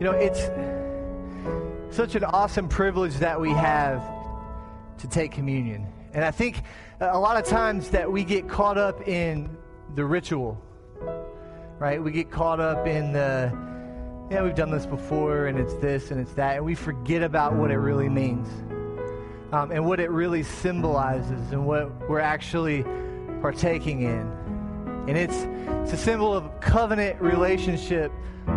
You know, it's such an awesome privilege that we have to take communion. And I think a lot of times that we get caught up in the ritual, right? We get caught up in the, yeah, we've done this before and it's this and it's that, and we forget about what it really means um, and what it really symbolizes and what we're actually partaking in. And it's, it's a symbol of covenant relationship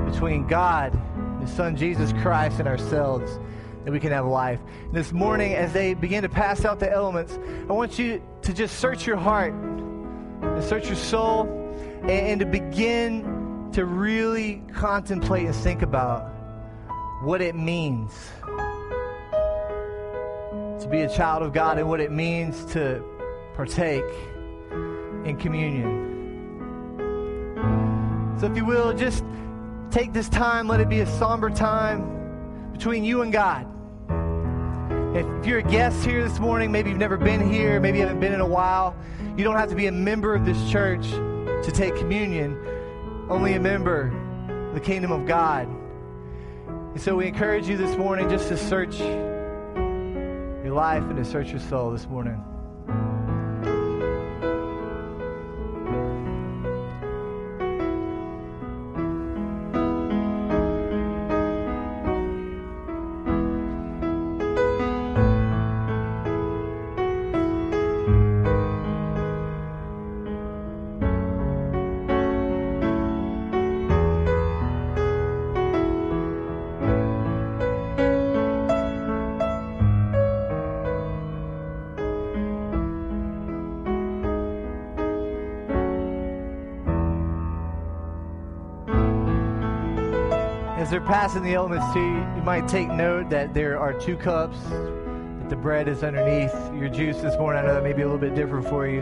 between God, His Son Jesus Christ, and ourselves that we can have life. And this morning, as they begin to pass out the elements, I want you to just search your heart and search your soul and, and to begin to really contemplate and think about what it means to be a child of God and what it means to partake in communion. So, if you will, just take this time, let it be a somber time between you and God. If you're a guest here this morning, maybe you've never been here, maybe you haven't been in a while, you don't have to be a member of this church to take communion, only a member the kingdom of God. And so we encourage you this morning just to search your life and to search your soul this morning. They're passing the elements to you, you might take note that there are two cups, that the bread is underneath your juice this morning. I know that may be a little bit different for you.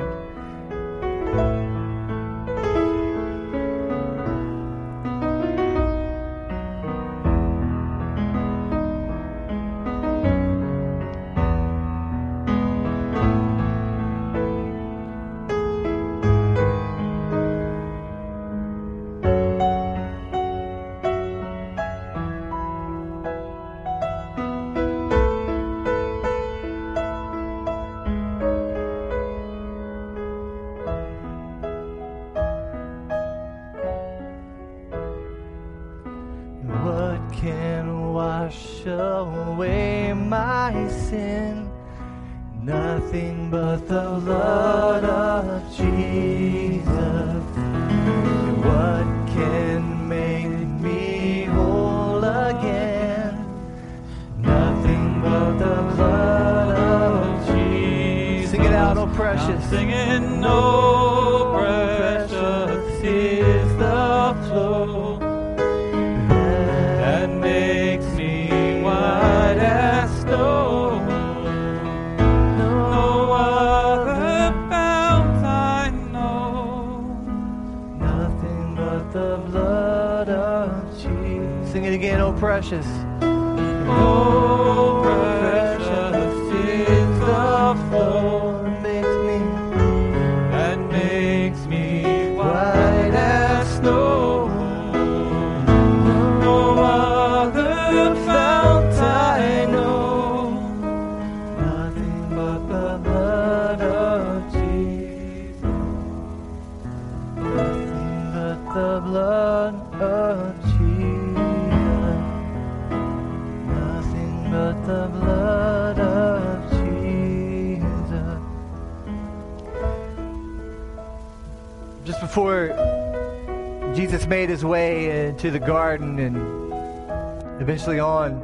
Again, oh precious. Oh, Jesus made his way uh, into the garden and eventually on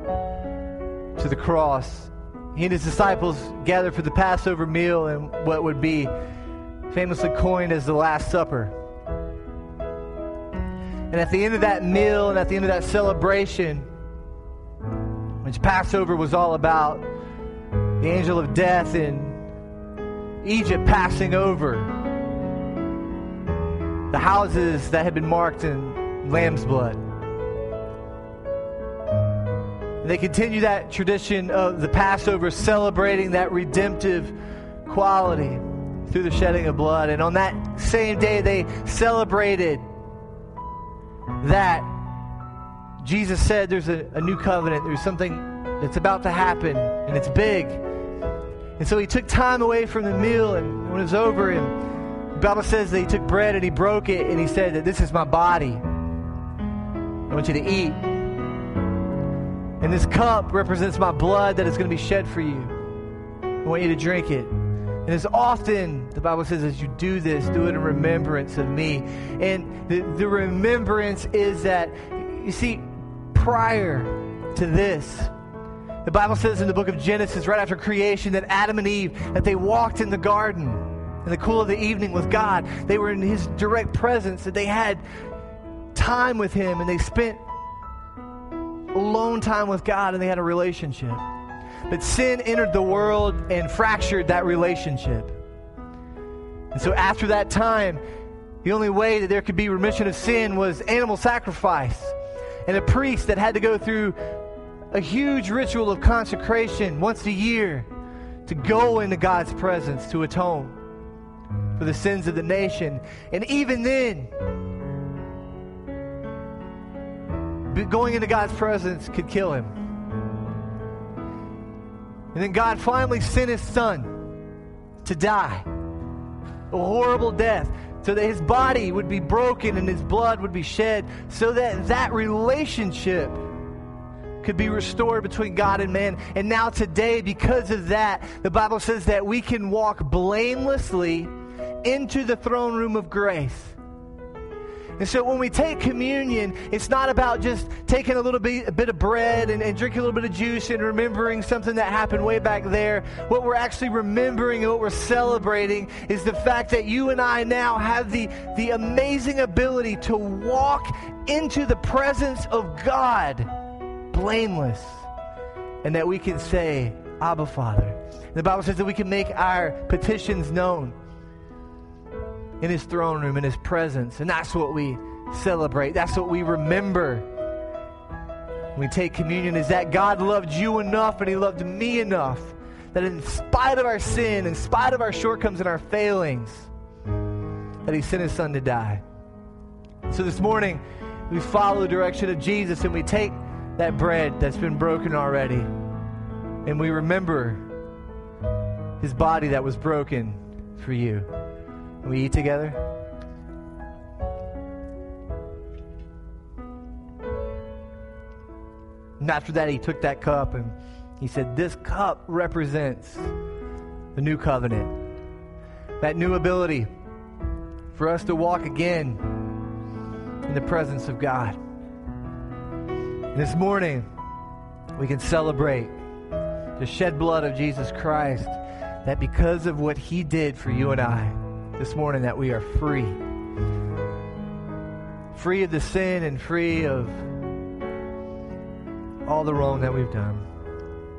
to the cross, he and his disciples gathered for the Passover meal and what would be famously coined as the Last Supper. And at the end of that meal and at the end of that celebration, which Passover was all about, the angel of death in Egypt passing over the houses that had been marked in lamb's blood. And they continue that tradition of the Passover celebrating that redemptive quality through the shedding of blood. And on that same day, they celebrated that Jesus said there's a, a new covenant, there's something that's about to happen, and it's big. And so he took time away from the meal, and when it was over, and the Bible says that he took bread and he broke it, and he said that this is my body. I want you to eat. And this cup represents my blood that is going to be shed for you. I want you to drink it. And as often, the Bible says, as you do this, do it in remembrance of me. And the, the remembrance is that, you see, prior to this, the Bible says in the book of Genesis, right after creation, that Adam and Eve, that they walked in the garden in the cool of the evening with God. They were in his direct presence, that they had time with him, and they spent alone time with God, and they had a relationship. But sin entered the world and fractured that relationship. And so after that time, the only way that there could be remission of sin was animal sacrifice. And a priest that had to go through a huge ritual of consecration once a year to go into God's presence to atone for the sins of the nation. And even then, going into God's presence could kill him. And then God finally sent his son to die a horrible death so that his body would be broken and his blood would be shed so that that relationship could be restored between God and man. And now, today, because of that, the Bible says that we can walk blamelessly into the throne room of grace. And so when we take communion, it's not about just taking a little bit, a bit of bread and, and, drinking a little bit of juice and remembering something that happened way back there. What we're actually remembering and what we're celebrating is the fact that you and I now have the, the amazing ability to walk into the presence of God blameless, and that we can say, Abba, Father. The Bible says that we can make our petitions known in His throne room, in His presence, and that's what we celebrate. That's what we remember. We take communion is that God loved you enough and He loved me enough that in spite of our sin, in spite of our shortcomings and our failings, that He sent His Son to die. So this morning, we follow the direction of Jesus and we take that bread that's been broken already. And we remember his body that was broken for you. And we eat together. And after that, he took that cup and he said, This cup represents the new covenant. That new ability for us to walk again in the presence of God. This morning, we can celebrate the shed blood of Jesus Christ, that because of what he did for you and I, this morning, that we are free. Free of the sin and free of all the wrong that we've done.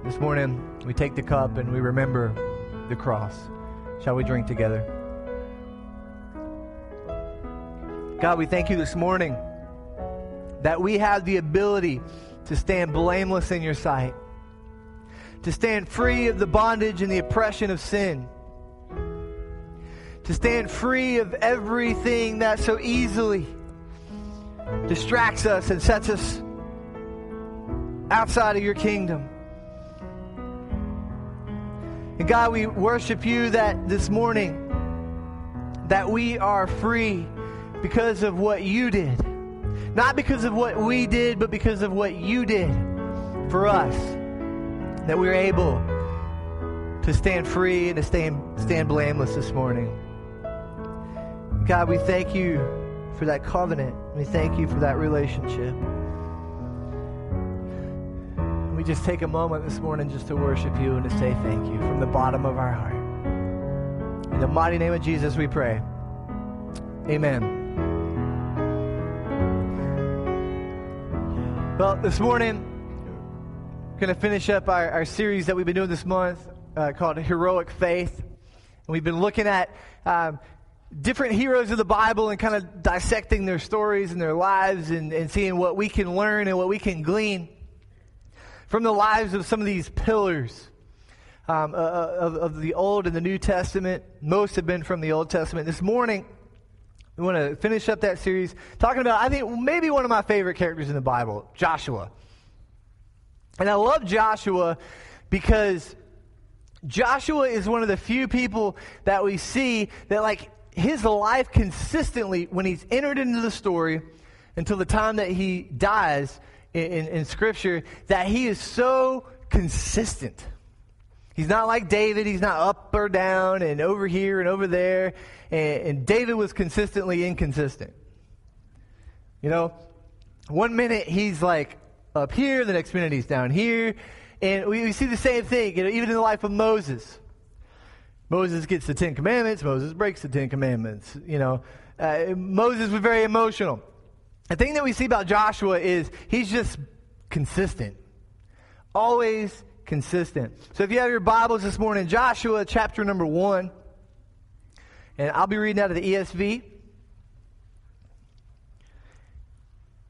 This morning, we take the cup and we remember the cross. Shall we drink together? God, we thank you this morning that we have the ability to stand blameless in your sight, to stand free of the bondage and the oppression of sin, to stand free of everything that so easily distracts us and sets us outside of your kingdom. And God, we worship you that this morning that we are free because of what you did. Not because of what we did, but because of what you did for us. That we are able to stand free and to stand, stand blameless this morning. God, we thank you for that covenant. We thank you for that relationship. We just take a moment this morning just to worship you and to say thank you from the bottom of our heart. In the mighty name of Jesus, we pray. Amen. Well, this morning, we're going to finish up our, our series that we've been doing this month uh, called Heroic Faith. And we've been looking at um, different heroes of the Bible and kind of dissecting their stories and their lives and, and seeing what we can learn and what we can glean from the lives of some of these pillars um, uh, uh of, of the Old and the New Testament. Most have been from the Old Testament. This morning, We want to finish up that series talking about, I think, maybe one of my favorite characters in the Bible, Joshua. And I love Joshua because Joshua is one of the few people that we see that, like, his life consistently, when he's entered into the story until the time that he dies in, in, in Scripture, that he is so consistent. He's not like David. He's not up or down and over here and over there. And, and, David was consistently inconsistent. You know, one minute he's like up here, the next minute he's down here. And we, we see the same thing, you know, even in the life of Moses. Moses gets the Ten Commandments, Moses breaks the Ten Commandments. You know, uh, Moses was very emotional. The thing that we see about Joshua is he's just consistent. Always consistent. So if you have your Bibles this morning, Joshua chapter number one, and I'll be reading out of the ESV.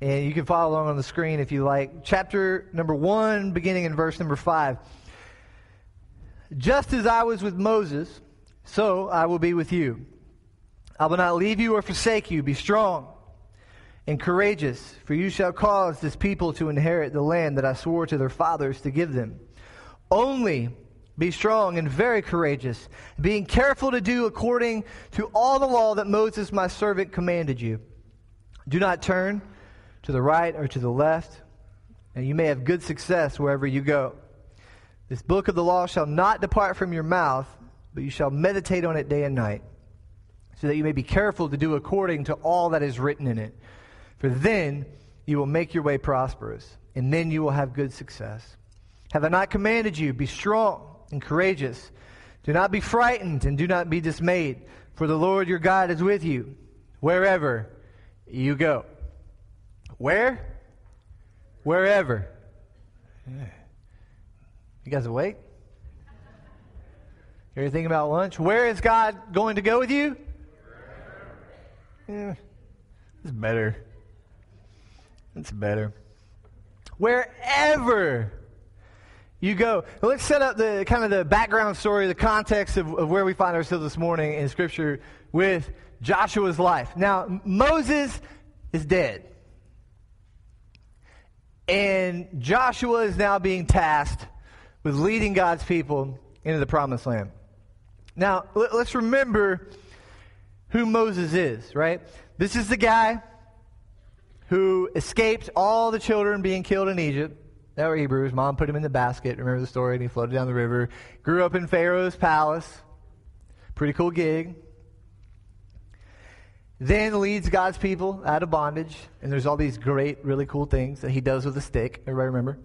And you can follow along on the screen if you like. Chapter number one, beginning in verse number five. Just as I was with Moses, so I will be with you. I will not leave you or forsake you. Be strong and courageous, for you shall cause this people to inherit the land that I swore to their fathers to give them. Only be strong and very courageous, being careful to do according to all the law that Moses my servant commanded you. Do not turn to the right or to the left, and you may have good success wherever you go. This book of the law shall not depart from your mouth, but you shall meditate on it day and night, so that you may be careful to do according to all that is written in it. For then you will make your way prosperous, and then you will have good success. Have I not commanded you? Be strong and courageous. Do not be frightened, and do not be dismayed, for the Lord your God is with you wherever you go. Where? Wherever. Yeah. You guys awake? You ever thinking about lunch? Where is God going to go with you? Yeah, it's better. It's better. Wherever you go. let's set up the kind of the background story, the context of, of where we find ourselves this morning in Scripture with Joshua's life. Now, Moses is dead. And Joshua is now being tasked with leading God's people into the promised land. Now, let's remember who Moses is, right? This is the guy who escaped all the children being killed in Egypt. They were Hebrews. Mom put him in the basket. Remember the story? And he floated down the river. Grew up in Pharaoh's palace. Pretty cool gig. Then leads God's people out of bondage. And there's all these great, really cool things that he does with a stick. Everybody remember?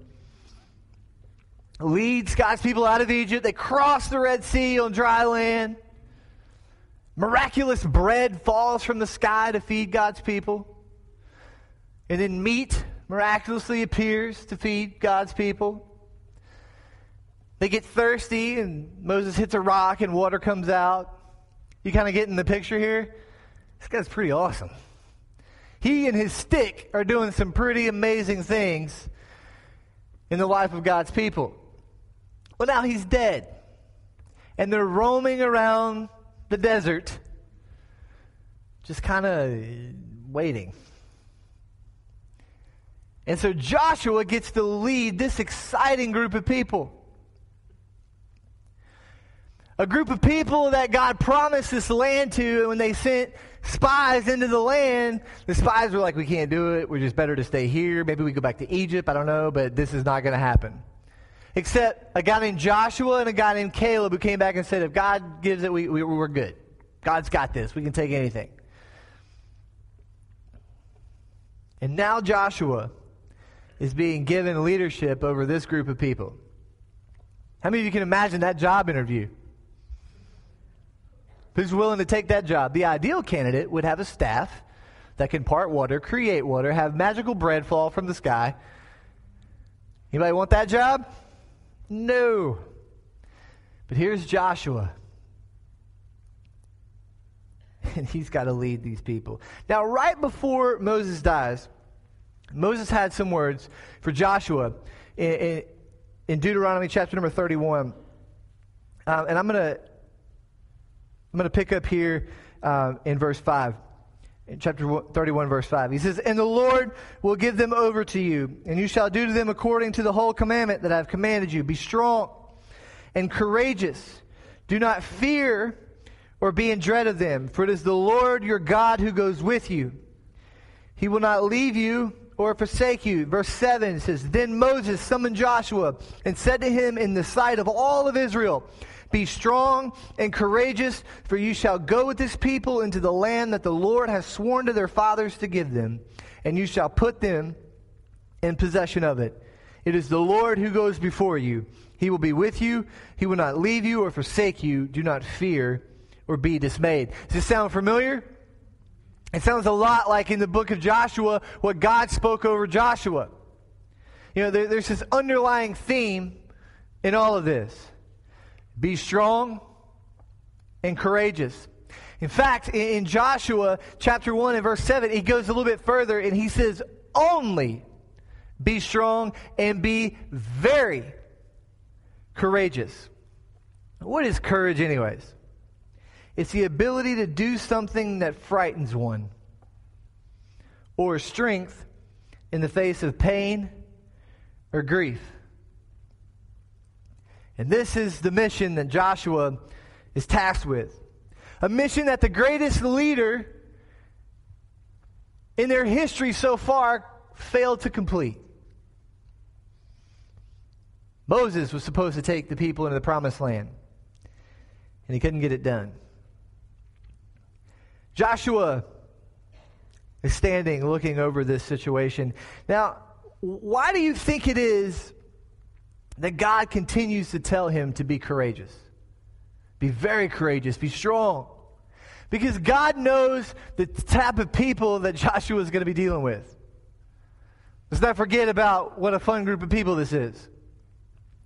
Leads God's people out of Egypt. They cross the Red Sea on dry land. Miraculous bread falls from the sky to feed God's people. And then meat miraculously appears to feed God's people. They get thirsty, and Moses hits a rock, and water comes out. You kind of get in the picture here? This guy's pretty awesome. He and his stick are doing some pretty amazing things in the life of God's people. Well, now he's dead. And they're roaming around the desert, just kind of waiting. And so Joshua gets to lead this exciting group of people. A group of people that God promised this land to, and when they sent spies into the land, the spies were like, We can't do it. We're just better to stay here. Maybe we go back to Egypt. I don't know, but this is not going to happen. Except a guy named Joshua and a guy named Caleb who came back and said, if God gives it, we, we, we're good. God's got this. We can take anything. And now Joshua is being given leadership over this group of people. How many of you can imagine that job interview? Who's willing to take that job? The ideal candidate would have a staff that can part water, create water, have magical bread fall from the sky. Anybody want that job? No. But here's Joshua. And he's got to lead these people. Now, right before Moses dies, Moses had some words for Joshua in, in, in Deuteronomy chapter number 31. Um, and I'm going to I'm going to pick up here uh, in verse 5. In chapter 31, verse 5. He says, And the Lord will give them over to you, and you shall do to them according to the whole commandment that I have commanded you. Be strong and courageous. Do not fear or be in dread of them, for it is the Lord your God who goes with you. He will not leave you or forsake you. Verse 7 says, Then Moses summoned Joshua and said to him in the sight of all of Israel, Be strong and courageous, for you shall go with this people into the land that the Lord has sworn to their fathers to give them, and you shall put them in possession of it. It is the Lord who goes before you. He will be with you. He will not leave you or forsake you. Do not fear or be dismayed. Does this sound familiar? It sounds a lot like in the book of Joshua, what God spoke over Joshua. You know, there, there's this underlying theme in all of this be strong and courageous. In fact, in, Joshua chapter 1 and verse 7, he goes a little bit further and he says, Only be strong and be very courageous. What is courage, anyways? It's the ability to do something that frightens one, or strength in the face of pain or grief. And this is the mission that Joshua is tasked with a mission that the greatest leader in their history so far failed to complete. Moses was supposed to take the people into the promised land, and he couldn't get it done. Joshua is standing looking over this situation. Now, why do you think it is that God continues to tell him to be courageous? Be very courageous, be strong. Because God knows the type of people that Joshua is going to be dealing with. Let's not forget about what a fun group of people this is.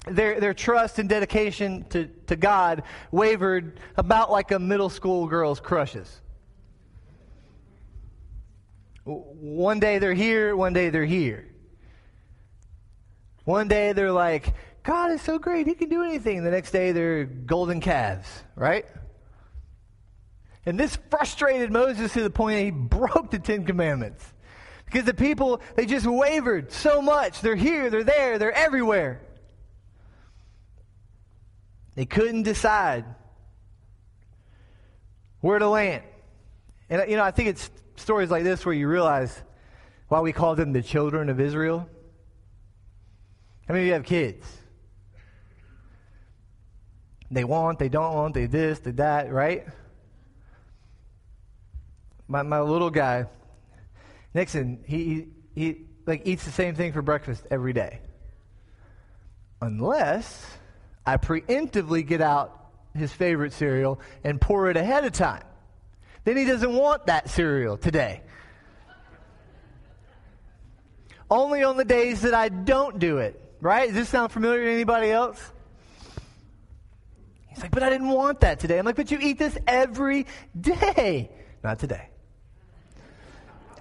Their, their trust and dedication to, to God wavered about like a middle school girl's crushes. One day they're here, one day they're here. One day they're like, God is so great, He can do anything. The next day they're golden calves, right? And this frustrated Moses to the point that he broke the Ten Commandments. Because the people, they just wavered so much. They're here, they're there, they're everywhere. They couldn't decide where to land. And, you know, I think it's stories like this where you realize why we call them the children of Israel. How many of you have kids? They want, they don't want, they this, they that, right? My, my little guy, Nixon, he, he like eats the same thing for breakfast every day. Unless I preemptively get out his favorite cereal and pour it ahead of time. Then he doesn't want that cereal today. Only on the days that I don't do it, right? Does this sound familiar to anybody else? He's like, but I didn't want that today. I'm like, but you eat this every day. Not today.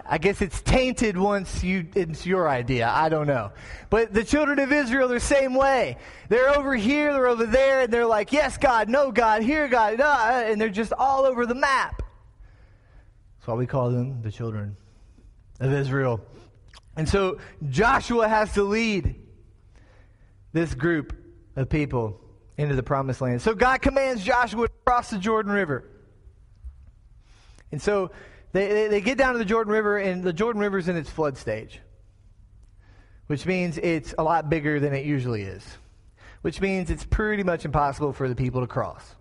I guess it's tainted once you it's your idea. I don't know. But the children of Israel are the same way. They're over here, they're over there, and they're like, yes, God, no, God, here, God, uh, and they're just all over the map. That's why we call them the children of Israel. And so Joshua has to lead this group of people into the promised land. So God commands Joshua to cross the Jordan River. And so they, they, they, get down to the Jordan River, and the Jordan River is in its flood stage, which means it's a lot bigger than it usually is, which means it's pretty much impossible for the people to cross.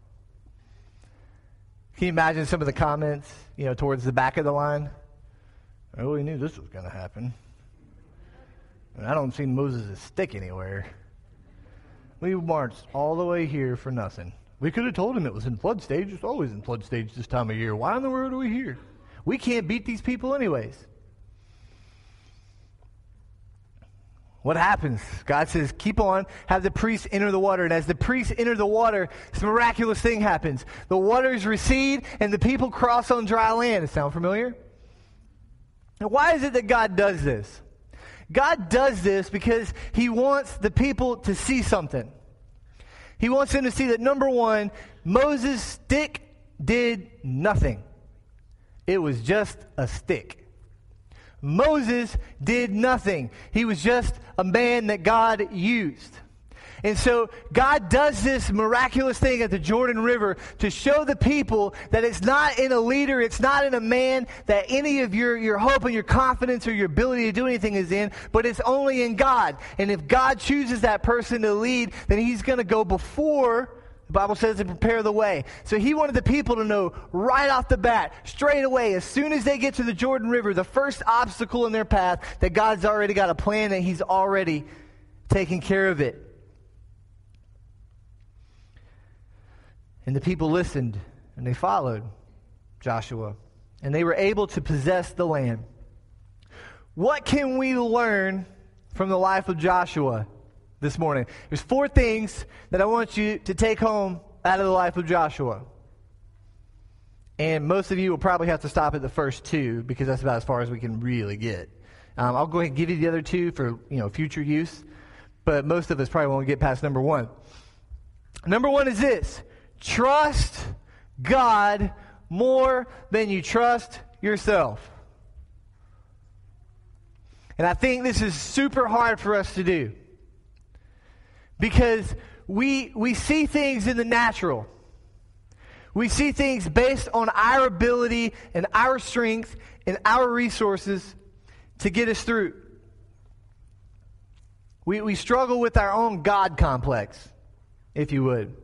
Can you imagine some of the comments, you know, towards the back of the line? Oh, we knew this was going to happen. I don't see Moses' stick anywhere. We marched all the way here for nothing. We could have told him it was in flood stage. It's always in flood stage this time of year. Why in the world are we here? We can't beat these people anyways. What happens? God says, keep on, have the priests enter the water. And as the priests enter the water, this miraculous thing happens. The waters recede and the people cross on dry land. Sound familiar? Now, why is it that God does this? God does this because he wants the people to see something. He wants them to see that number one, Moses' stick did nothing. it was just a stick. Moses did nothing. He was just a man that God used. And so God does this miraculous thing at the Jordan River to show the people that it's not in a leader, it's not in a man that any of your, your hope and your confidence or your ability to do anything is in, but it's only in God. And if God chooses that person to lead, then he's going to go before the Bible says to prepare the way. So he wanted the people to know right off the bat, straight away, as soon as they get to the Jordan River, the first obstacle in their path, that God's already got a plan and he's already taking care of it. And the people listened and they followed Joshua. And they were able to possess the land. What can we learn from the life of Joshua this morning? There's four things that I want you to take home out of the life of Joshua. And most of you will probably have to stop at the first two because that's about as far as we can really get. Um, I'll go ahead and give you the other two for you know future use, but most of us probably won't get past number one. Number one is this Trust God more than you trust yourself. And I think this is super hard for us to do because we, we see things in the natural. We see things based on our ability and our strength and our resources to get us through. We, we struggle with our own God complex, if you would.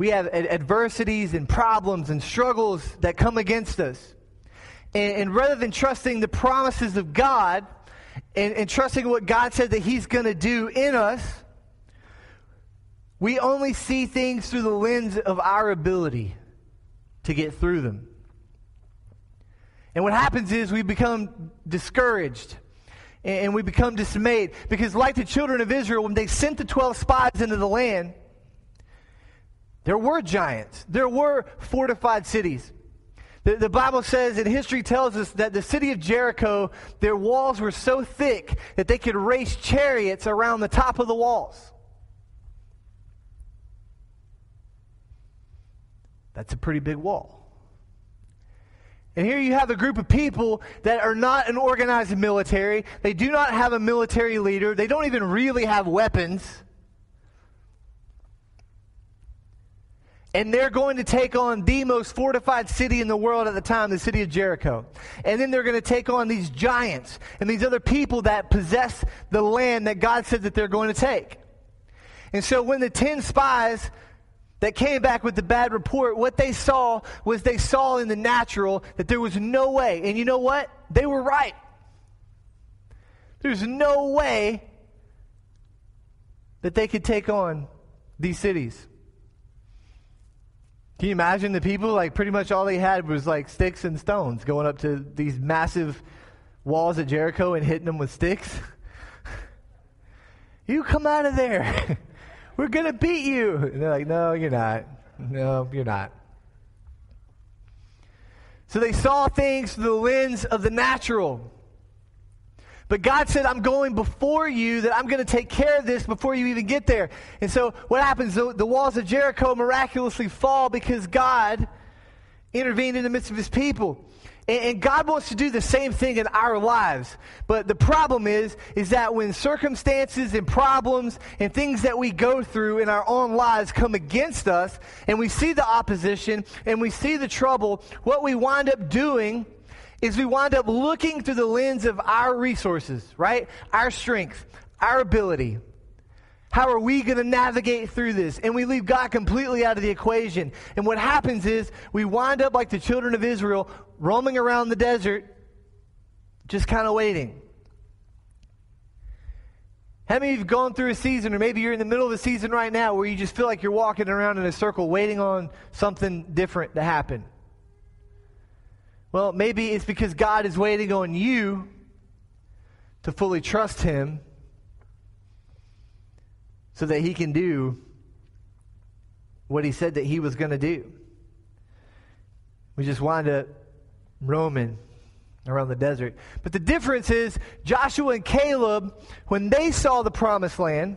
We have adversities and problems and struggles that come against us. And, and rather than trusting the promises of God and, and trusting what God said that He's going to do in us, we only see things through the lens of our ability to get through them. And what happens is we become discouraged and we become dismayed because, like the children of Israel, when they sent the 12 spies into the land, there were giants, there were fortified cities. The, the, Bible says, and history tells us, that the city of Jericho, their walls were so thick that they could race chariots around the top of the walls. That's a pretty big wall. And here you have a group of people that are not an organized military. They do not have a military leader. They don't even really have weapons. And they're going to take on the most fortified city in the world at the time, the city of Jericho. And then they're going to take on these giants and these other people that possess the land that God said that they're going to take. And so when the 10 spies that came back with the bad report, what they saw was they saw in the natural that there was no way. And you know what? They were right. There's no way that they could take on these cities. Can you imagine the people? Like, pretty much all they had was like sticks and stones going up to these massive walls at Jericho and hitting them with sticks. you come out of there. We're going to beat you. And they're like, no, you're not. No, you're not. So they saw things through the lens of the natural. But God said, I'm going before you, that I'm going to take care of this before you even get there. And so what happens? The, the walls of Jericho miraculously fall because God intervened in the midst of his people. And, and God wants to do the same thing in our lives. But the problem is, is that when circumstances and problems and things that we go through in our own lives come against us, and we see the opposition and we see the trouble, what we wind up doing is we wind up looking through the lens of our resources, right? Our strength, our ability. How are we going to navigate through this? And we leave God completely out of the equation. And what happens is we wind up like the children of Israel, roaming around the desert, just kind of waiting. How many of you have gone through a season, or maybe you're in the middle of a season right now, where you just feel like you're walking around in a circle waiting on something different to happen? Well, maybe it's because God is waiting on you to fully trust Him so that He can do what He said that He was going to do. We just wind up roaming around the desert. But the difference is Joshua and Caleb, when they saw the promised land,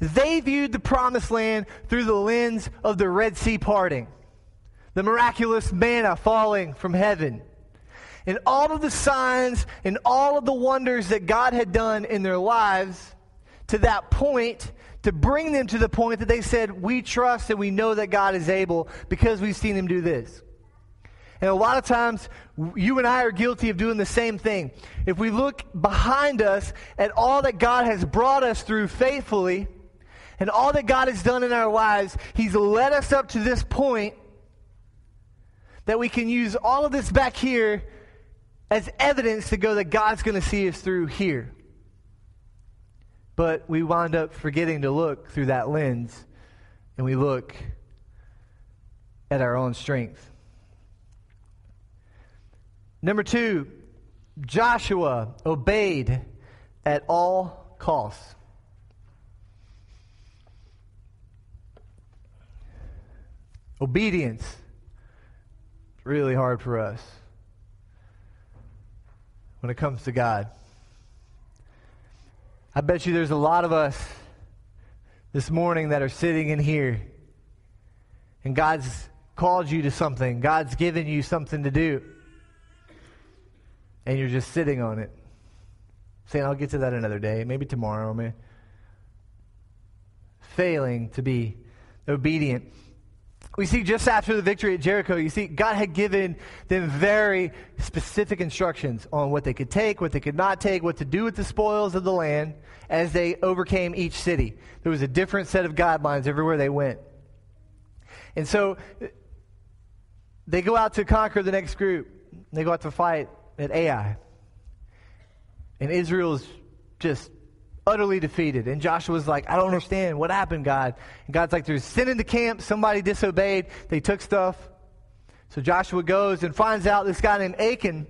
they viewed the promised land through the lens of the Red Sea parting. The miraculous manna falling from heaven, and all of the signs and all of the wonders that God had done in their lives to that point to bring them to the point that they said, We trust and we know that God is able because we've seen him do this. And a lot of times, you and I are guilty of doing the same thing. If we look behind us at all that God has brought us through faithfully, and all that God has done in our lives, He's led us up to this point that we can use all of this back here as evidence to go that God's going to see us through here. But we wind up forgetting to look through that lens, and we look at our own strength. Number two, Joshua obeyed at all costs. Obedience really hard for us when it comes to God. I bet you there's a lot of us this morning that are sitting in here and God's called you to something, God's given you something to do, and you're just sitting on it, saying, I'll get to that another day, maybe tomorrow, maybe. Failing to be obedient we see just after the victory at Jericho, you see, God had given them very specific instructions on what they could take, what they could not take, what to do with the spoils of the land as they overcame each city. There was a different set of guidelines everywhere they went. And so they go out to conquer the next group. They go out to fight at Ai. And Israel's just utterly defeated. And Joshua's like, I don't understand. What happened, God? And God's like, there's sin in the camp. Somebody disobeyed. They took stuff. So Joshua goes and finds out this guy named Achan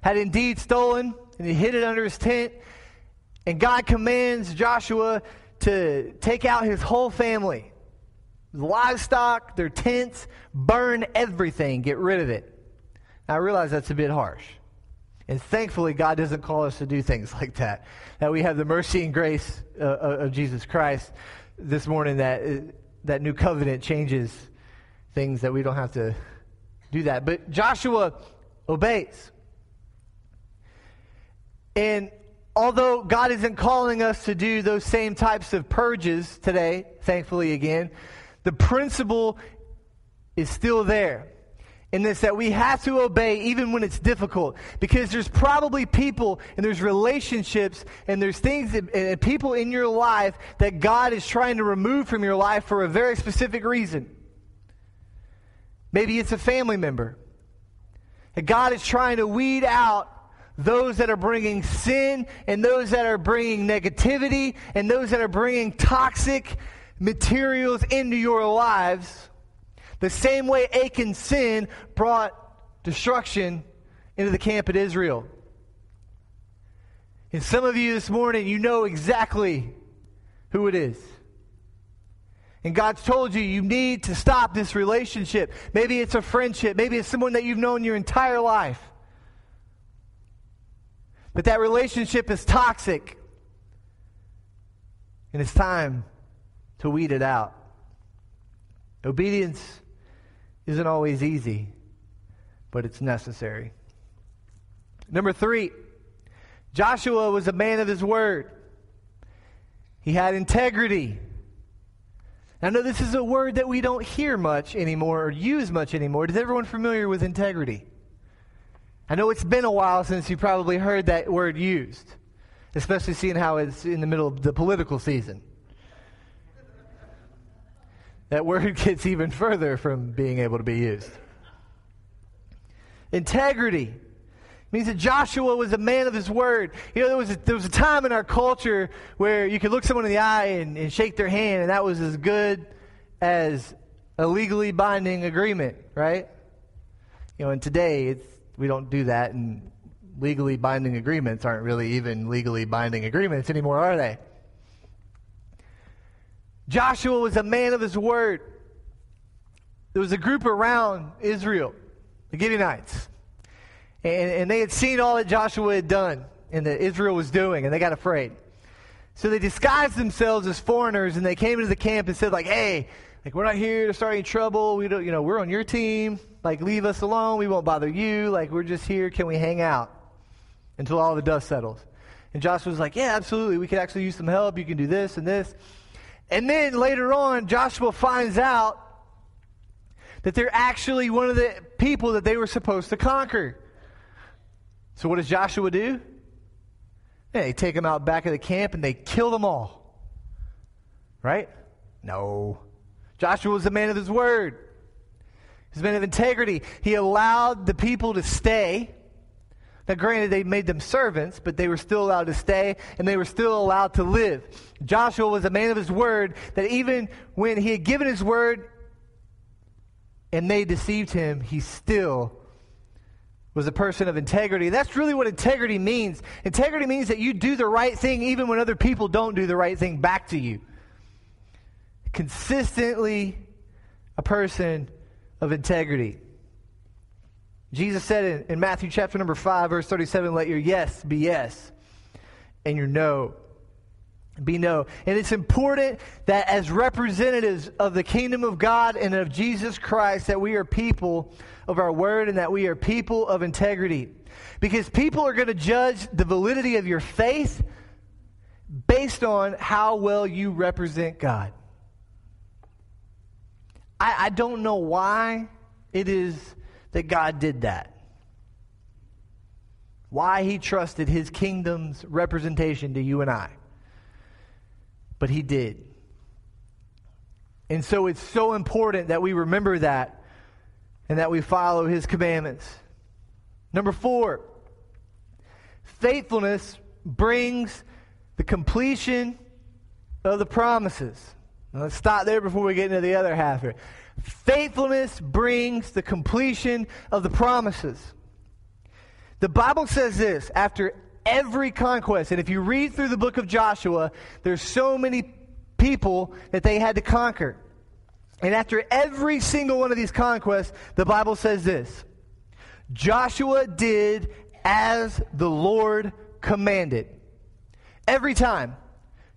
had indeed stolen, and he hid it under his tent. And God commands Joshua to take out his whole family livestock, their tents, burn everything, get rid of it. Now, I realize that's a bit harsh. And thankfully, God doesn't call us to do things like that. That we have the mercy and grace uh, uh, of Jesus Christ this morning that, uh, that new covenant changes things that we don't have to do that. But Joshua obeys. And although God isn't calling us to do those same types of purges today, thankfully again, the principle is still there in this that we have to obey even when it's difficult because there's probably people and there's relationships and there's things that, and people in your life that God is trying to remove from your life for a very specific reason. Maybe it's a family member. And God is trying to weed out those that are bringing sin and those that are bringing negativity and those that are bringing toxic materials into your lives the same way Achan's sin brought destruction into the camp at Israel. And some of you this morning, you know exactly who it is. And God's told you you need to stop this relationship. Maybe it's a friendship. Maybe it's someone that you've known your entire life. But that relationship is toxic. And it's time to weed it out. Obedience isn't always easy, but it's necessary. Number three, Joshua was a man of his word. He had integrity. I know this is a word that we don't hear much anymore or use much anymore. Is everyone familiar with integrity? I know it's been a while since you probably heard that word used, especially seeing how it's in the middle of the political season that word gets even further from being able to be used. Integrity means that Joshua was a man of his word. You know, there was a, there was a time in our culture where you could look someone in the eye and, and shake their hand, and that was as good as a legally binding agreement, right? You know, and today it's, we don't do that, and legally binding agreements aren't really even legally binding agreements anymore, are they? Joshua was a man of his word. There was a group around Israel, the Gibeonites, and, and they had seen all that Joshua had done and that Israel was doing, and they got afraid. So they disguised themselves as foreigners, and they came into the camp and said, like, hey, Like, we're not here to start any trouble. We don't, you know, we're on your team. Like, leave us alone. We won't bother you. Like, we're just here. Can we hang out until all the dust settles? And Joshua was like, yeah, absolutely. We could actually use some help. You can do this and this. And then later on, Joshua finds out that they're actually one of the people that they were supposed to conquer. So what does Joshua do? Yeah, they take them out back of the camp and they kill them all. Right? No. Joshua was a man of his word. He's a man of integrity. He allowed the people to stay. Now, granted, they made them servants, but they were still allowed to stay and they were still allowed to live. Joshua was a man of his word that even when he had given his word and they deceived him, he still was a person of integrity. That's really what integrity means. Integrity means that you do the right thing even when other people don't do the right thing back to you. Consistently a person of integrity. Jesus said in, in, Matthew chapter number 5, verse 37, let your yes be yes and your no be no. And it's important that as representatives of the kingdom of God and of Jesus Christ, that we are people of our word and that we are people of integrity. Because people are going to judge the validity of your faith based on how well you represent God. I, I don't know why it is that God did that. Why he trusted his kingdom's representation to you and I. But he did. And so it's so important that we remember that and that we follow his commandments. Number four, faithfulness brings the completion of the promises. Now let's stop there before we get into the other half here. Faithfulness brings the completion of the promises. The Bible says this after every conquest, and if you read through the book of Joshua, there's so many people that they had to conquer. And after every single one of these conquests, the Bible says this Joshua did as the Lord commanded. Every time,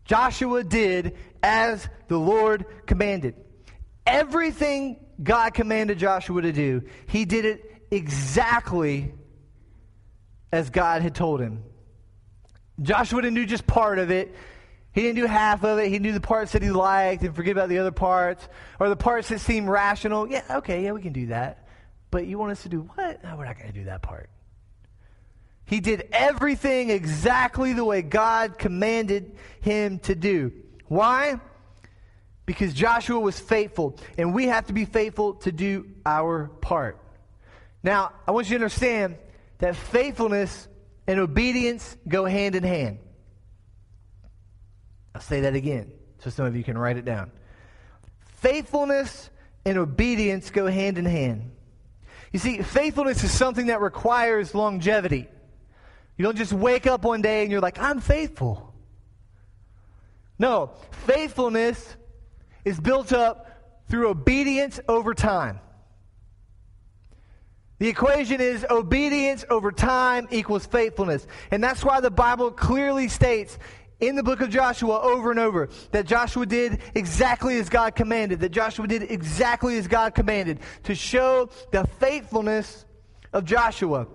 Joshua did as the Lord commanded. Everything God commanded Joshua to do, he did it exactly as God had told him. Joshua didn't do just part of it. He didn't do half of it. He knew the parts that he liked and forget about the other parts. Or the parts that seem rational. Yeah, okay, yeah, we can do that. But you want us to do what? No, we're not going to do that part. He did everything exactly the way God commanded him to do. Why? Because Joshua was faithful, and we have to be faithful to do our part. Now, I want you to understand that faithfulness and obedience go hand in hand. I'll say that again so some of you can write it down. Faithfulness and obedience go hand in hand. You see, faithfulness is something that requires longevity. You don't just wake up one day and you're like, I'm faithful. No, faithfulness is built up through obedience over time. The equation is obedience over time equals faithfulness. And that's why the Bible clearly states in the book of Joshua over and over that Joshua did exactly as God commanded, that Joshua did exactly as God commanded to show the faithfulness of Joshua.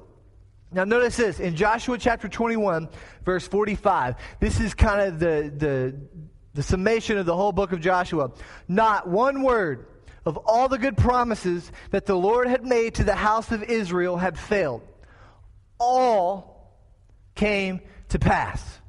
Now, notice this in Joshua chapter 21, verse 45. This is kind of the, the, the summation of the whole book of Joshua. Not one word of all the good promises that the Lord had made to the house of Israel had failed. All came to pass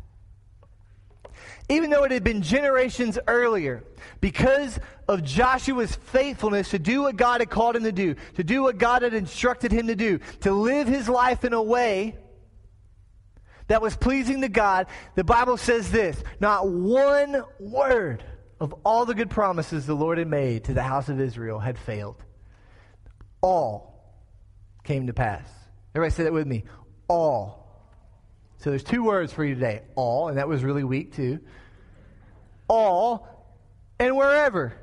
even though it had been generations earlier, because of Joshua's faithfulness to do what God had called him to do, to do what God had instructed him to do, to live his life in a way that was pleasing to God, the Bible says this not one word of all the good promises the Lord had made to the house of Israel had failed. All came to pass. Everybody say that with me. All so there's two words for you today all, and that was really weak too. All and wherever.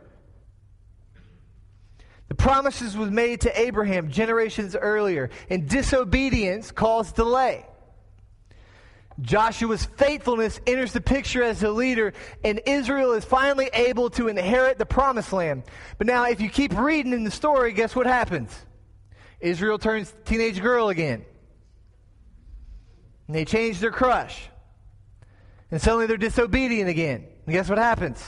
The promises was made to Abraham generations earlier, and disobedience caused delay. Joshua's faithfulness enters the picture as a leader, and Israel is finally able to inherit the promised land. But now, if you keep reading in the story, guess what happens? Israel turns teenage girl again. And they change their crush. And suddenly they're disobedient again. And guess what happens?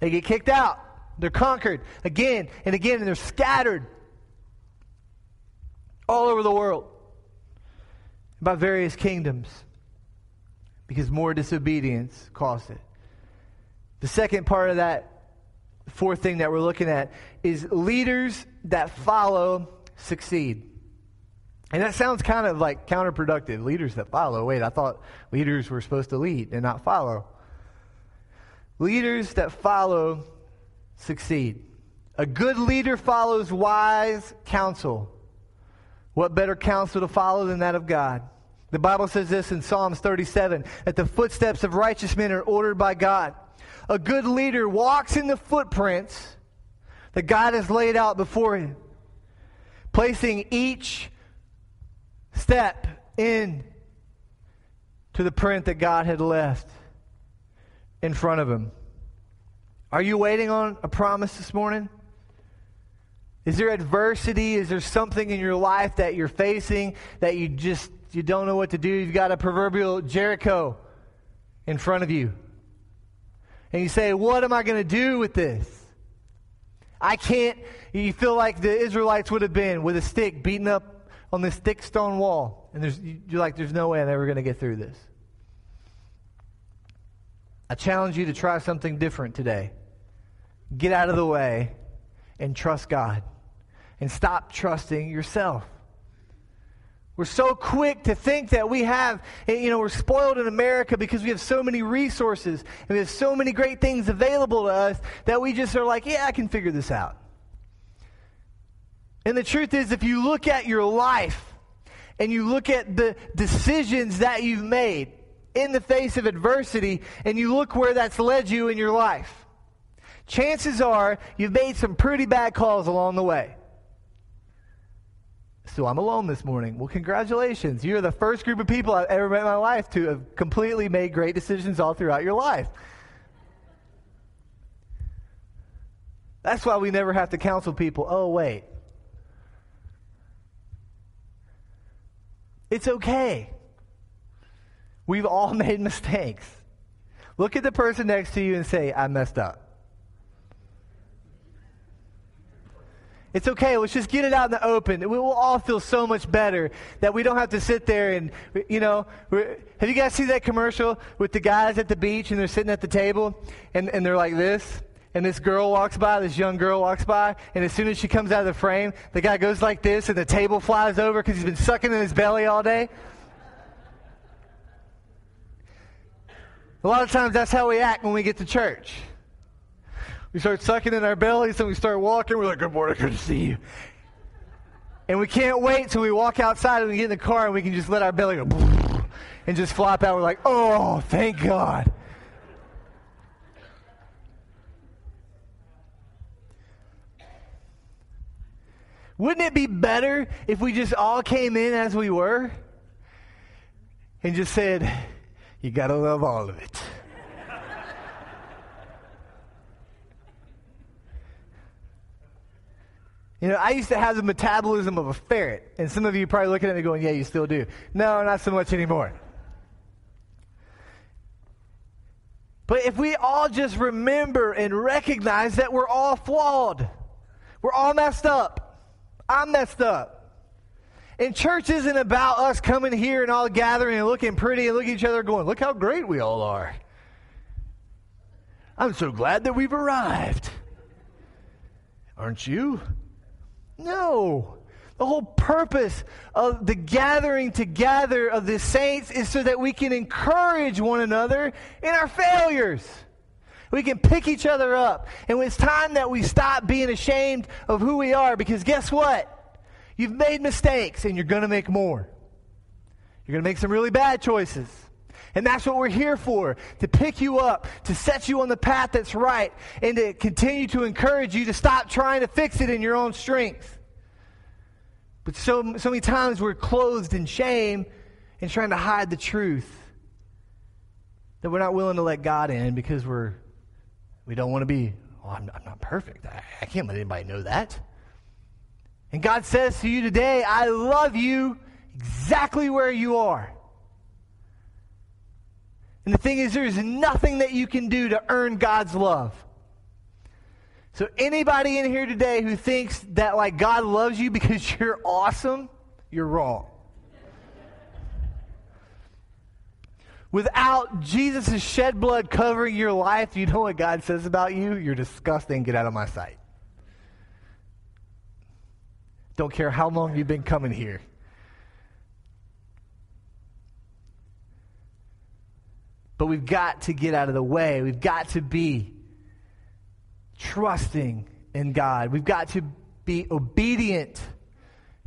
They get kicked out. They're conquered again and again, and they're scattered all over the world by various kingdoms because more disobedience caused it. The second part of that fourth thing that we're looking at is leaders that follow succeed. And that sounds kind of like counterproductive. Leaders that follow. Wait, I thought leaders were supposed to lead and not follow. Leaders that follow succeed. A good leader follows wise counsel. What better counsel to follow than that of God? The Bible says this in Psalms 37 that the footsteps of righteous men are ordered by God. A good leader walks in the footprints that God has laid out before him, placing each step in to the print that God had left in front of him. Are you waiting on a promise this morning? Is there adversity? Is there something in your life that you're facing that you just you don't know what to do? You've got a proverbial Jericho in front of you. And you say, "What am I going to do with this?" I can't you feel like the Israelites would have been with a stick beaten up on this thick stone wall. And there's you're like there's no way I'm ever going to get through this. I challenge you to try something different today. Get out of the way and trust God. And stop trusting yourself. We're so quick to think that we have, eh, you know, we're spoiled in America because we have so many resources and we have so many great things available to us that we just are like, yeah, I can figure this out. And the truth is, if you look at your life and you look at the decisions that you've made, in the face of adversity and you look where that's led you in your life, chances are you've made some pretty bad calls along the way. So I'm alone this morning. Well, congratulations. You're the first group of people I've ever met in my life to have completely made great decisions all throughout your life. That's why we never have to counsel people. Oh, wait. It's okay. We've all made mistakes. Look at the person next to you and say, I messed up. It's okay. Let's just get it out in the open. We will all feel so much better that we don't have to sit there and, you know, have you guys seen that commercial with the guys at the beach and they're sitting at the table and, and they're like this? And this girl walks by, this young girl walks by, and as soon as she comes out of the frame, the guy goes like this and the table flies over because he's been sucking in his belly all day. A lot of times that's how we act when we get to church. We start sucking in our bellies and we start walking. We're like, Good morning, good to see you. And we can't wait till we walk outside and we get in the car and we can just let our belly go and just flop out. We're like, Oh, thank God. Wouldn't it be better if we just all came in as we were and just said, you got to love all of it. You know, I used to have the metabolism of a ferret, and some of you probably looking at me going, Yeah, you still do. No, not so much anymore. But if we all just remember and recognize that we're all flawed, we're all messed up. I'm messed up. And church isn't about us coming here and all gathering and looking pretty and looking at each other going, look how great we all are. I'm so glad that we've arrived. Aren't you? No. The whole purpose of the gathering together of the saints is so that we can encourage one another in our failures. We can pick each other up. And it's time that we stop being ashamed of who we are because guess what? You've made mistakes and you're going to make more. You're going to make some really bad choices. And that's what we're here for to pick you up, to set you on the path that's right, and to continue to encourage you to stop trying to fix it in your own strength. But so, so many times we're clothed in shame and trying to hide the truth That we're not willing to let God in because we're we don't want to be, oh, I'm, I'm not perfect. I, I can't let anybody know that. And God says to you today, I love you exactly where you are. And the thing is, there's nothing that you can do to earn God's love. So, anybody in here today who thinks that, like, God loves you because you're awesome, you're wrong. Without Jesus' shed blood covering your life, you know what God says about you? You're disgusting. Get out of my sight. Don't care how long you've been coming here. But we've got to get out of the way. We've got to be trusting in God. We've got to be obedient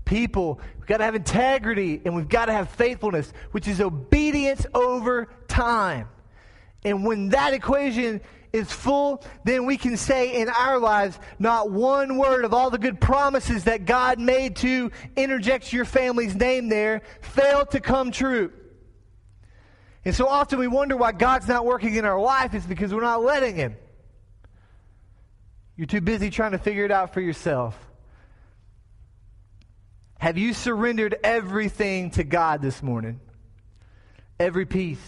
people. We've got to have integrity and we've got to have faithfulness, which is obedience over time. And when that equation is full, then we can say in our lives, not one word of all the good promises that God made to interject your family's name there failed to come true. And so often we wonder why God's not working in our life is because we're not letting Him. You're too busy trying to figure it out for yourself. Have you surrendered everything to God this morning? Every piece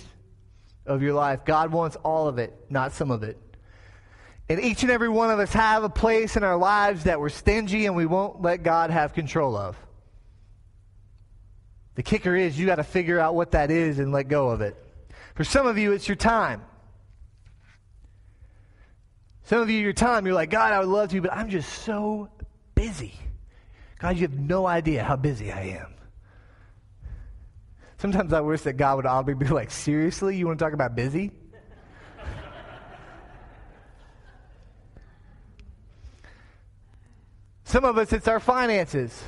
of your life. God wants all of it, not some of it. And each and every one of us have a place in our lives that we're stingy and we won't let God have control of. The kicker is you got to figure out what that is and let go of it. For some of you, it's your time. Some of you, your time, you're like, God, I would love to, but I'm just so busy. God, you have no idea how busy I am. Sometimes I wish that God would audibly be like, seriously? You want to talk about busy? Some of us, it's our finances.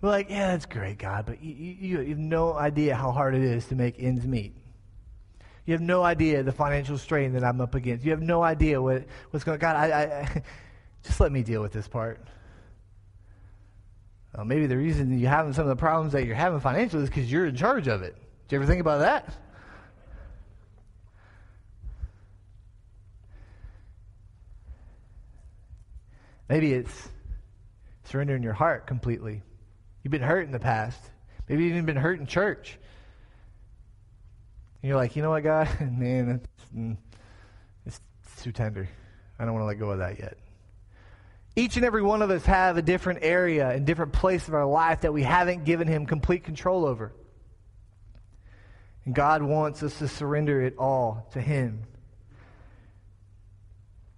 We're like, yeah, that's great, God, but you, you, you, have no idea how hard it is to make ends meet. You have no idea the financial strain that I'm up against. You have no idea what, what's going on. God, I, I, just let me deal with this part. Uh, maybe the reason you're having some of the problems that you're having financially is because you're in charge of it. Did you ever think about that? Maybe it's surrendering your heart completely. You've been hurt in the past. Maybe you've even been hurt in church. And you're like, you know what, God? Man, it's, mm, it's too tender. I don't want to let go of that yet. Each and every one of us have a different area and different place of our life that we haven't given him complete control over. And God wants us to surrender it all to him.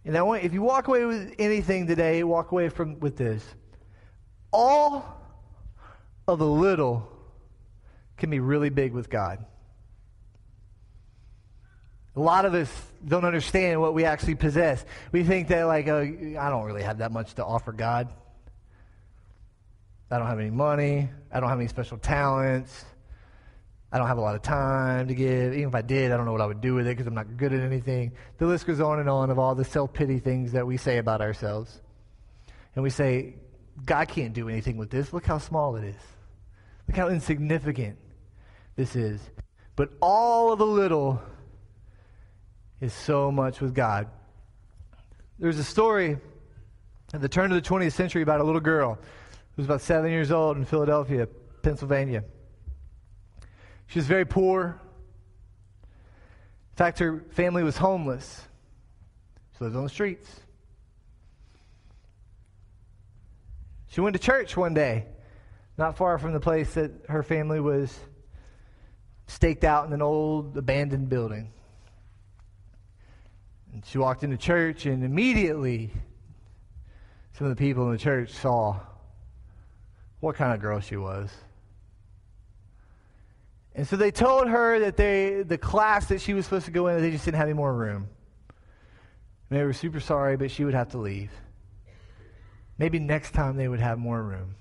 And I want, if you walk away with anything today, walk away from with this. All of the little can be really big with God. A lot of us don't understand what we actually possess. We think that, like, oh, I don't really have that much to offer God. I don't have any money. I don't have any special talents. I don't have a lot of time to give. Even if I did, I don't know what I would do with it because I'm not good at anything. The list goes on and on of all the self pity things that we say about ourselves. And we say, God can't do anything with this. Look how small it is. Look how insignificant this is. But all of the little is so much with God. There's a story at the turn of the 20th century about a little girl who was about seven years old in Philadelphia, Pennsylvania. She was very poor. In fact, her family was homeless. She lived on the streets. She went to church one day, not far from the place that her family was staked out in an old abandoned building. And she walked into church, and immediately some of the people in the church saw what kind of girl she was. And so they told her that they, the class that she was supposed to go in, they just didn't have any more room. And they were super sorry, but she would have to leave. Maybe next time they would have more room.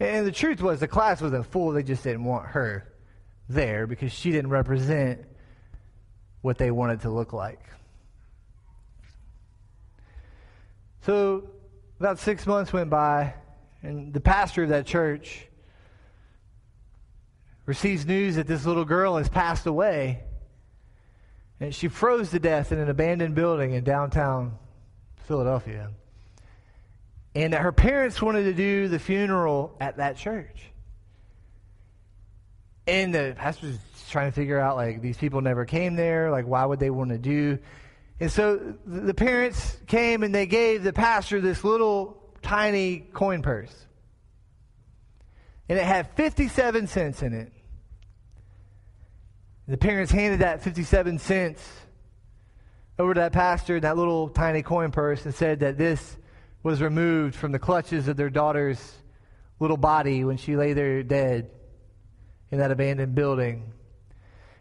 And the truth was, the class wasn't full. They just didn't want her there because she didn't represent what they wanted to look like. So, about six months went by, and the pastor of that church receives news that this little girl has passed away. And she froze to death in an abandoned building in downtown Philadelphia. And that her parents wanted to do the funeral at that church. And the pastor's trying to figure out, like, these people never came there. Like, why would they want to do? And so the parents came and they gave the pastor this little tiny coin purse. And it had 57 cents in it. The parents handed that 57 cents over to that pastor that little tiny coin purse and said that this was removed from the clutches of their daughter's little body when she lay there dead in that abandoned building.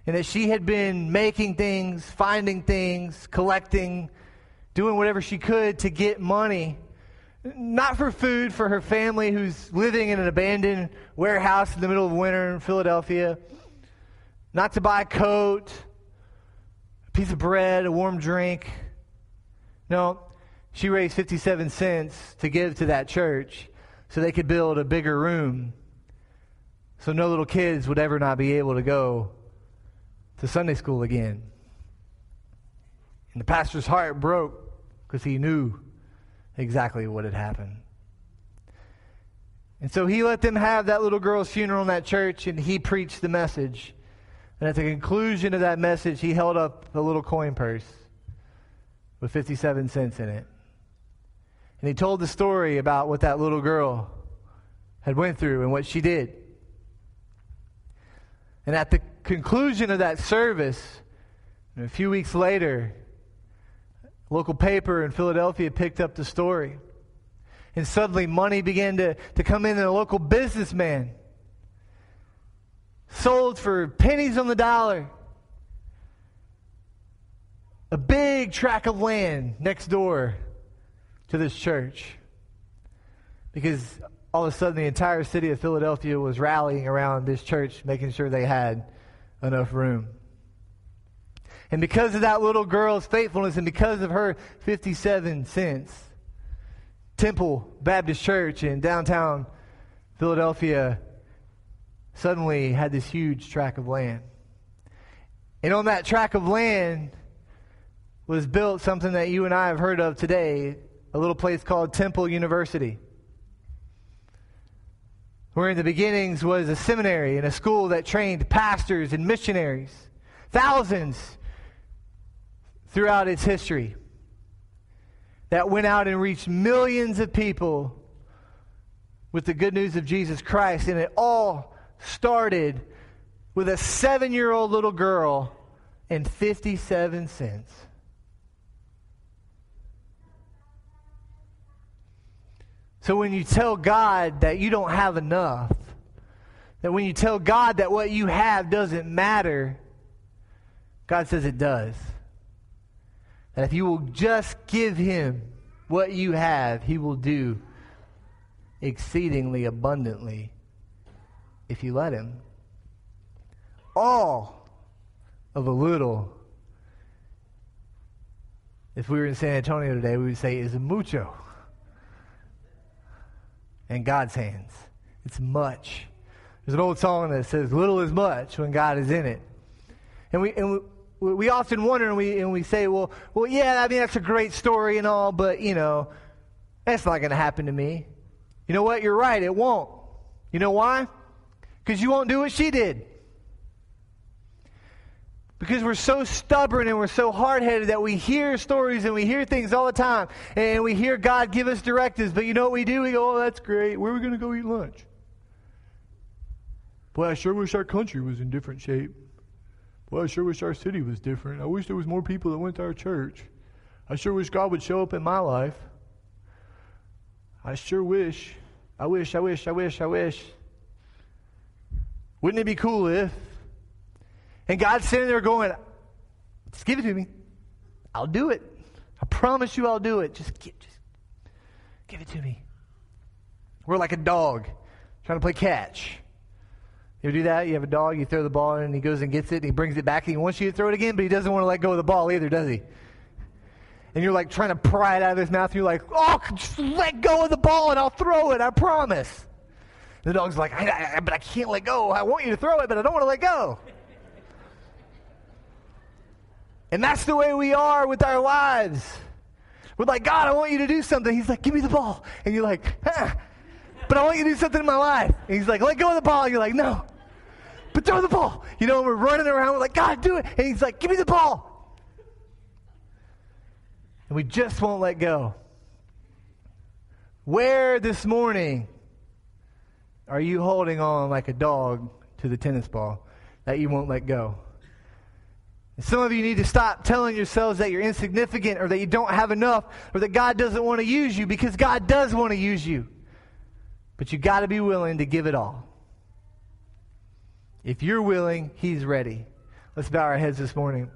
And that she had been making things, finding things, collecting, doing whatever she could to get money. Not for food for her family who's living in an abandoned warehouse in the middle of winter in Philadelphia. Not to buy a coat, a piece of bread, a warm drink. No, she raised 57 cents to give to that church so they could build a bigger room so no little kids would ever not be able to go to Sunday school again. And the pastor's heart broke because he knew exactly what had happened. And so he let them have that little girl's funeral in that church and he preached the message. And at the conclusion of that message, he held up a little coin purse with 57 cents in it. And he told the story about what that little girl had went through and what she did. And at the conclusion of that service, a few weeks later, local paper in Philadelphia picked up the story. And suddenly money began to, to come in, and a local businessman sold for pennies on the dollar a big tract of land next door to this church. Because all of a sudden, the entire city of Philadelphia was rallying around this church, making sure they had enough room. And because of that little girl's faithfulness and because of her 57 cents, Temple Baptist Church in downtown Philadelphia suddenly had this huge tract of land. And on that tract of land was built something that you and I have heard of today a little place called Temple University. Where in the beginnings was a seminary and a school that trained pastors and missionaries, thousands throughout its history, that went out and reached millions of people with the good news of Jesus Christ. And it all started with a seven year old little girl and 57 cents. So when you tell God that you don't have enough, that when you tell God that what you have doesn't matter, God says it does. That if you will just give Him what you have, He will do exceedingly abundantly if you let Him. All of a little. If we were in San Antonio today, we would say is mucho in God's hands. It's much. There's an old song that says, little is much when God is in it. And we, and we, we often wonder and we, and we say, well, well, yeah, I mean, that's a great story and all, but, you know, that's not going to happen to me. You know what? You're right. It won't. You know why? Because you won't do what she did. Because we're so stubborn and we're so hard headed that we hear stories and we hear things all the time. And we hear God give us directives. But you know what we do? We go, oh, that's great. Where are we going to go eat lunch? Boy, I sure wish our country was in different shape. Boy, I sure wish our city was different. I wish there was more people that went to our church. I sure wish God would show up in my life. I sure wish. I wish, I wish, I wish, I wish. Wouldn't it be cool if? And God's sitting there going, just give it to me. I'll do it. I promise you I'll do it. Just, get, just give it to me. We're like a dog trying to play catch. You do that? You have a dog, you throw the ball in, and he goes and gets it, and he brings it back, and he wants you to throw it again, but he doesn't want to let go of the ball either, does he? And you're like trying to pry it out of his mouth, you're like, oh, just let go of the ball, and I'll throw it, I promise. The dog's like, I, I, but I can't let go. I want you to throw it, but I don't want to let go. And that's the way we are with our lives. We're like, God, I want you to do something. He's like, give me the ball. And you're like, but I want you to do something in my life. And he's like, let go of the ball. And you're like, no, but throw the ball. You know, we're running around. We're like, God, do it. And he's like, give me the ball. And we just won't let go. Where this morning are you holding on like a dog to the tennis ball that you won't let go? And some of you need to stop telling yourselves that you're insignificant or that you don't have enough or that God doesn't want to use you because God does want to use you. But you got to be willing to give it all. If you're willing, He's ready. Let's bow our heads this morning.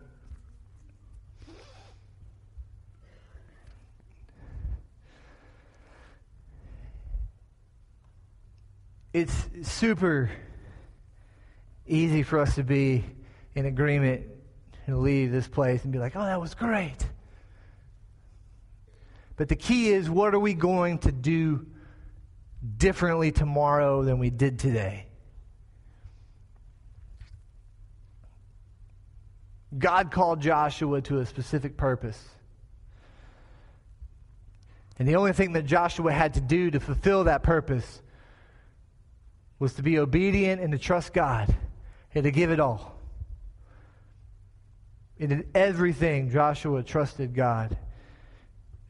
It's super easy for us to be in agreement and leave this place and be like, oh, that was great. But the key is what are we going to do differently tomorrow than we did today? God called Joshua to a specific purpose. And the only thing that Joshua had to do to fulfill that purpose was to be obedient and to trust God and to give it all. And in everything, Joshua trusted God,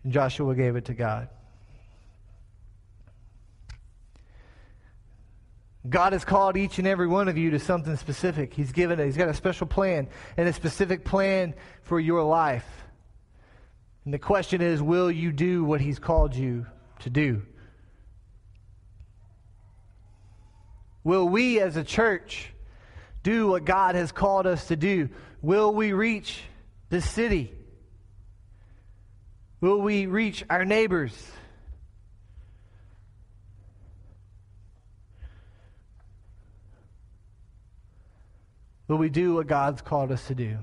and Joshua gave it to God. God has called each and every one of you to something specific. He's given it. He's got a special plan and a specific plan for your life. And the question is, will you do what he's called you to do? Will we as a church do what God has called us to do? Will we reach the city? Will we reach our neighbors? Will we do what God's called us to do?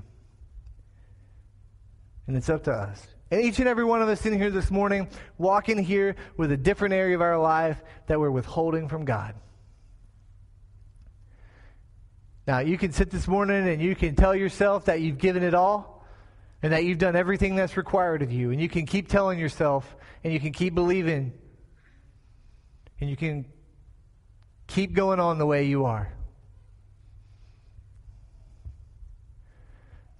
And it's up to us. And each and every one of us in here this morning walk in here with a different area of our life that we're withholding from God. Now, you can sit this morning and you can tell yourself that you've given it all and that you've done everything that's required of you. And you can keep telling yourself and you can keep believing and you can keep going on the way you are.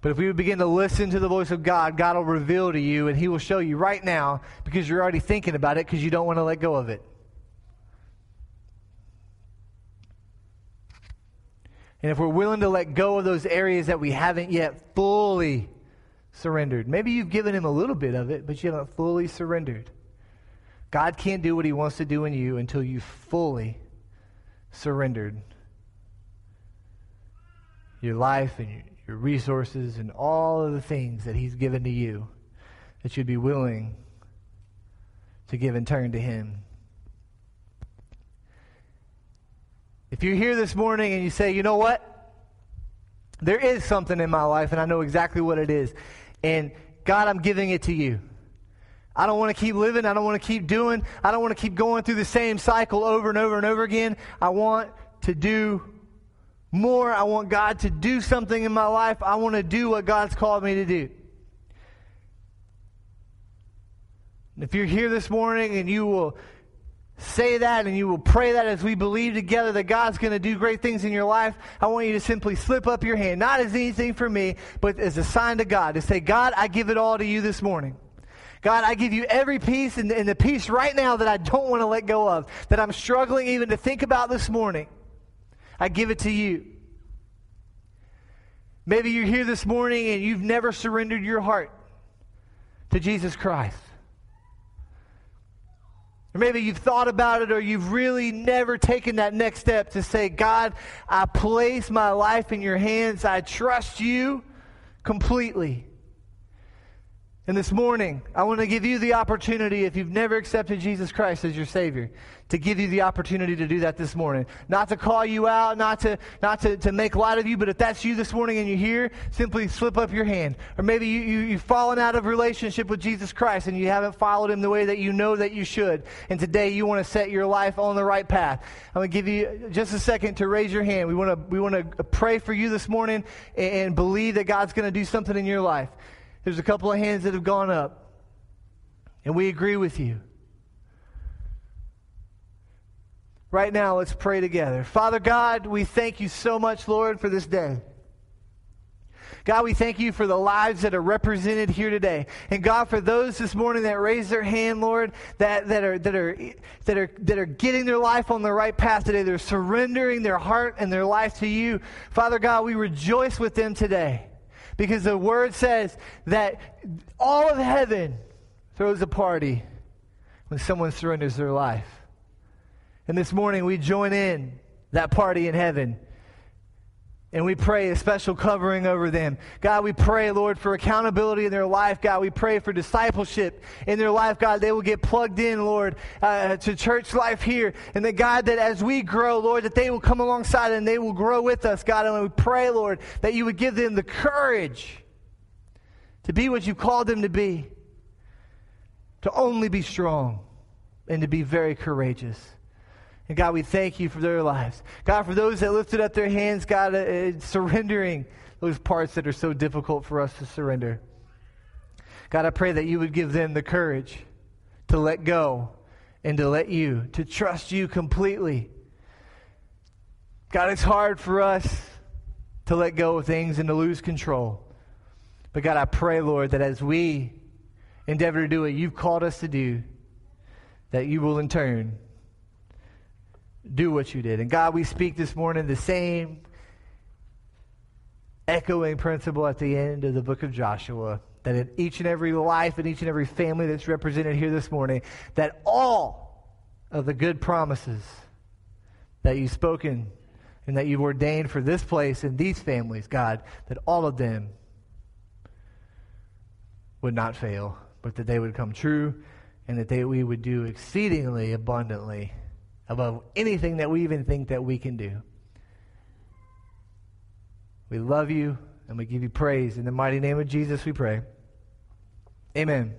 But if we would begin to listen to the voice of God, God will reveal to you and He will show you right now because you're already thinking about it because you don't want to let go of it. And if we're willing to let go of those areas that we haven't yet fully surrendered, maybe you've given Him a little bit of it, but you haven't fully surrendered. God can't do what He wants to do in you until you've fully surrendered your life and your your resources, and all of the things that He's given to you, that you'd be willing to give and turn to Him. If you're here this morning and you say, you know what? There is something in my life, and I know exactly what it is. And God, I'm giving it to you. I don't want to keep living. I don't want to keep doing. I don't want to keep going through the same cycle over and over and over again. I want to do more. I want God to do something in my life. I want to do what God's called me to do. If you're here this morning and you will say that and you will pray that as we believe together that God's going to do great things in your life, I want you to simply slip up your hand, not as anything for me, but as a sign to God, to say, God, I give it all to you this morning. God, I give you every piece and, and the piece right now that I don't want to let go of, that I'm struggling even to think about this morning. I give it to you. Maybe you're here this morning and you've never surrendered your heart to Jesus Christ. Or maybe you've thought about it or you've really never taken that next step to say, God, I place my life in your hands. I trust you completely. And this morning, I want to give you the opportunity, if you've never accepted Jesus Christ as your Savior, to give you the opportunity to do that this morning. Not to call you out, not to, not to, to make light of you, but if that's you this morning and you're here, simply slip up your hand. Or maybe you, you, you've fallen out of relationship with Jesus Christ and you haven't followed Him the way that you know that you should. And today you want to set your life on the right path. I'm going to give you just a second to raise your hand. We want to, we want to pray for you this morning and, and believe that God's going to do something in your life. There's a couple of hands that have gone up, and we agree with you. Right now, let's pray together. Father God, we thank you so much, Lord, for this day. God, we thank you for the lives that are represented here today. And God, for those this morning that raise their hand, Lord, that, that, are, that, are, that, are, that are getting their life on the right path today, they're surrendering their heart and their life to you. Father God, we rejoice with them today. Because the word says that all of heaven throws a party when someone surrenders their life. And this morning we join in that party in heaven. And we pray a special covering over them. God, we pray, Lord, for accountability in their life. God, we pray for discipleship in their life. God, they will get plugged in, Lord, uh, to church life here. And that, God, that as we grow, Lord, that they will come alongside and they will grow with us, God. And we pray, Lord, that you would give them the courage to be what you called them to be, to only be strong and to be very courageous. And God, we thank you for their lives. God, for those that lifted up their hands, God, uh, uh, surrendering those parts that are so difficult for us to surrender. God, I pray that you would give them the courage to let go and to let you, to trust you completely. God, it's hard for us to let go of things and to lose control. But God, I pray, Lord, that as we endeavor to do what you've called us to do, that you will in turn do what you did. And God, we speak this morning the same echoing principle at the end of the book of Joshua that in each and every life and each and every family that's represented here this morning, that all of the good promises that you've spoken and that you've ordained for this place and these families, God, that all of them would not fail, but that they would come true and that they, we would do exceedingly abundantly above anything that we even think that we can do. We love you and we give you praise. In the mighty name of Jesus, we pray. Amen.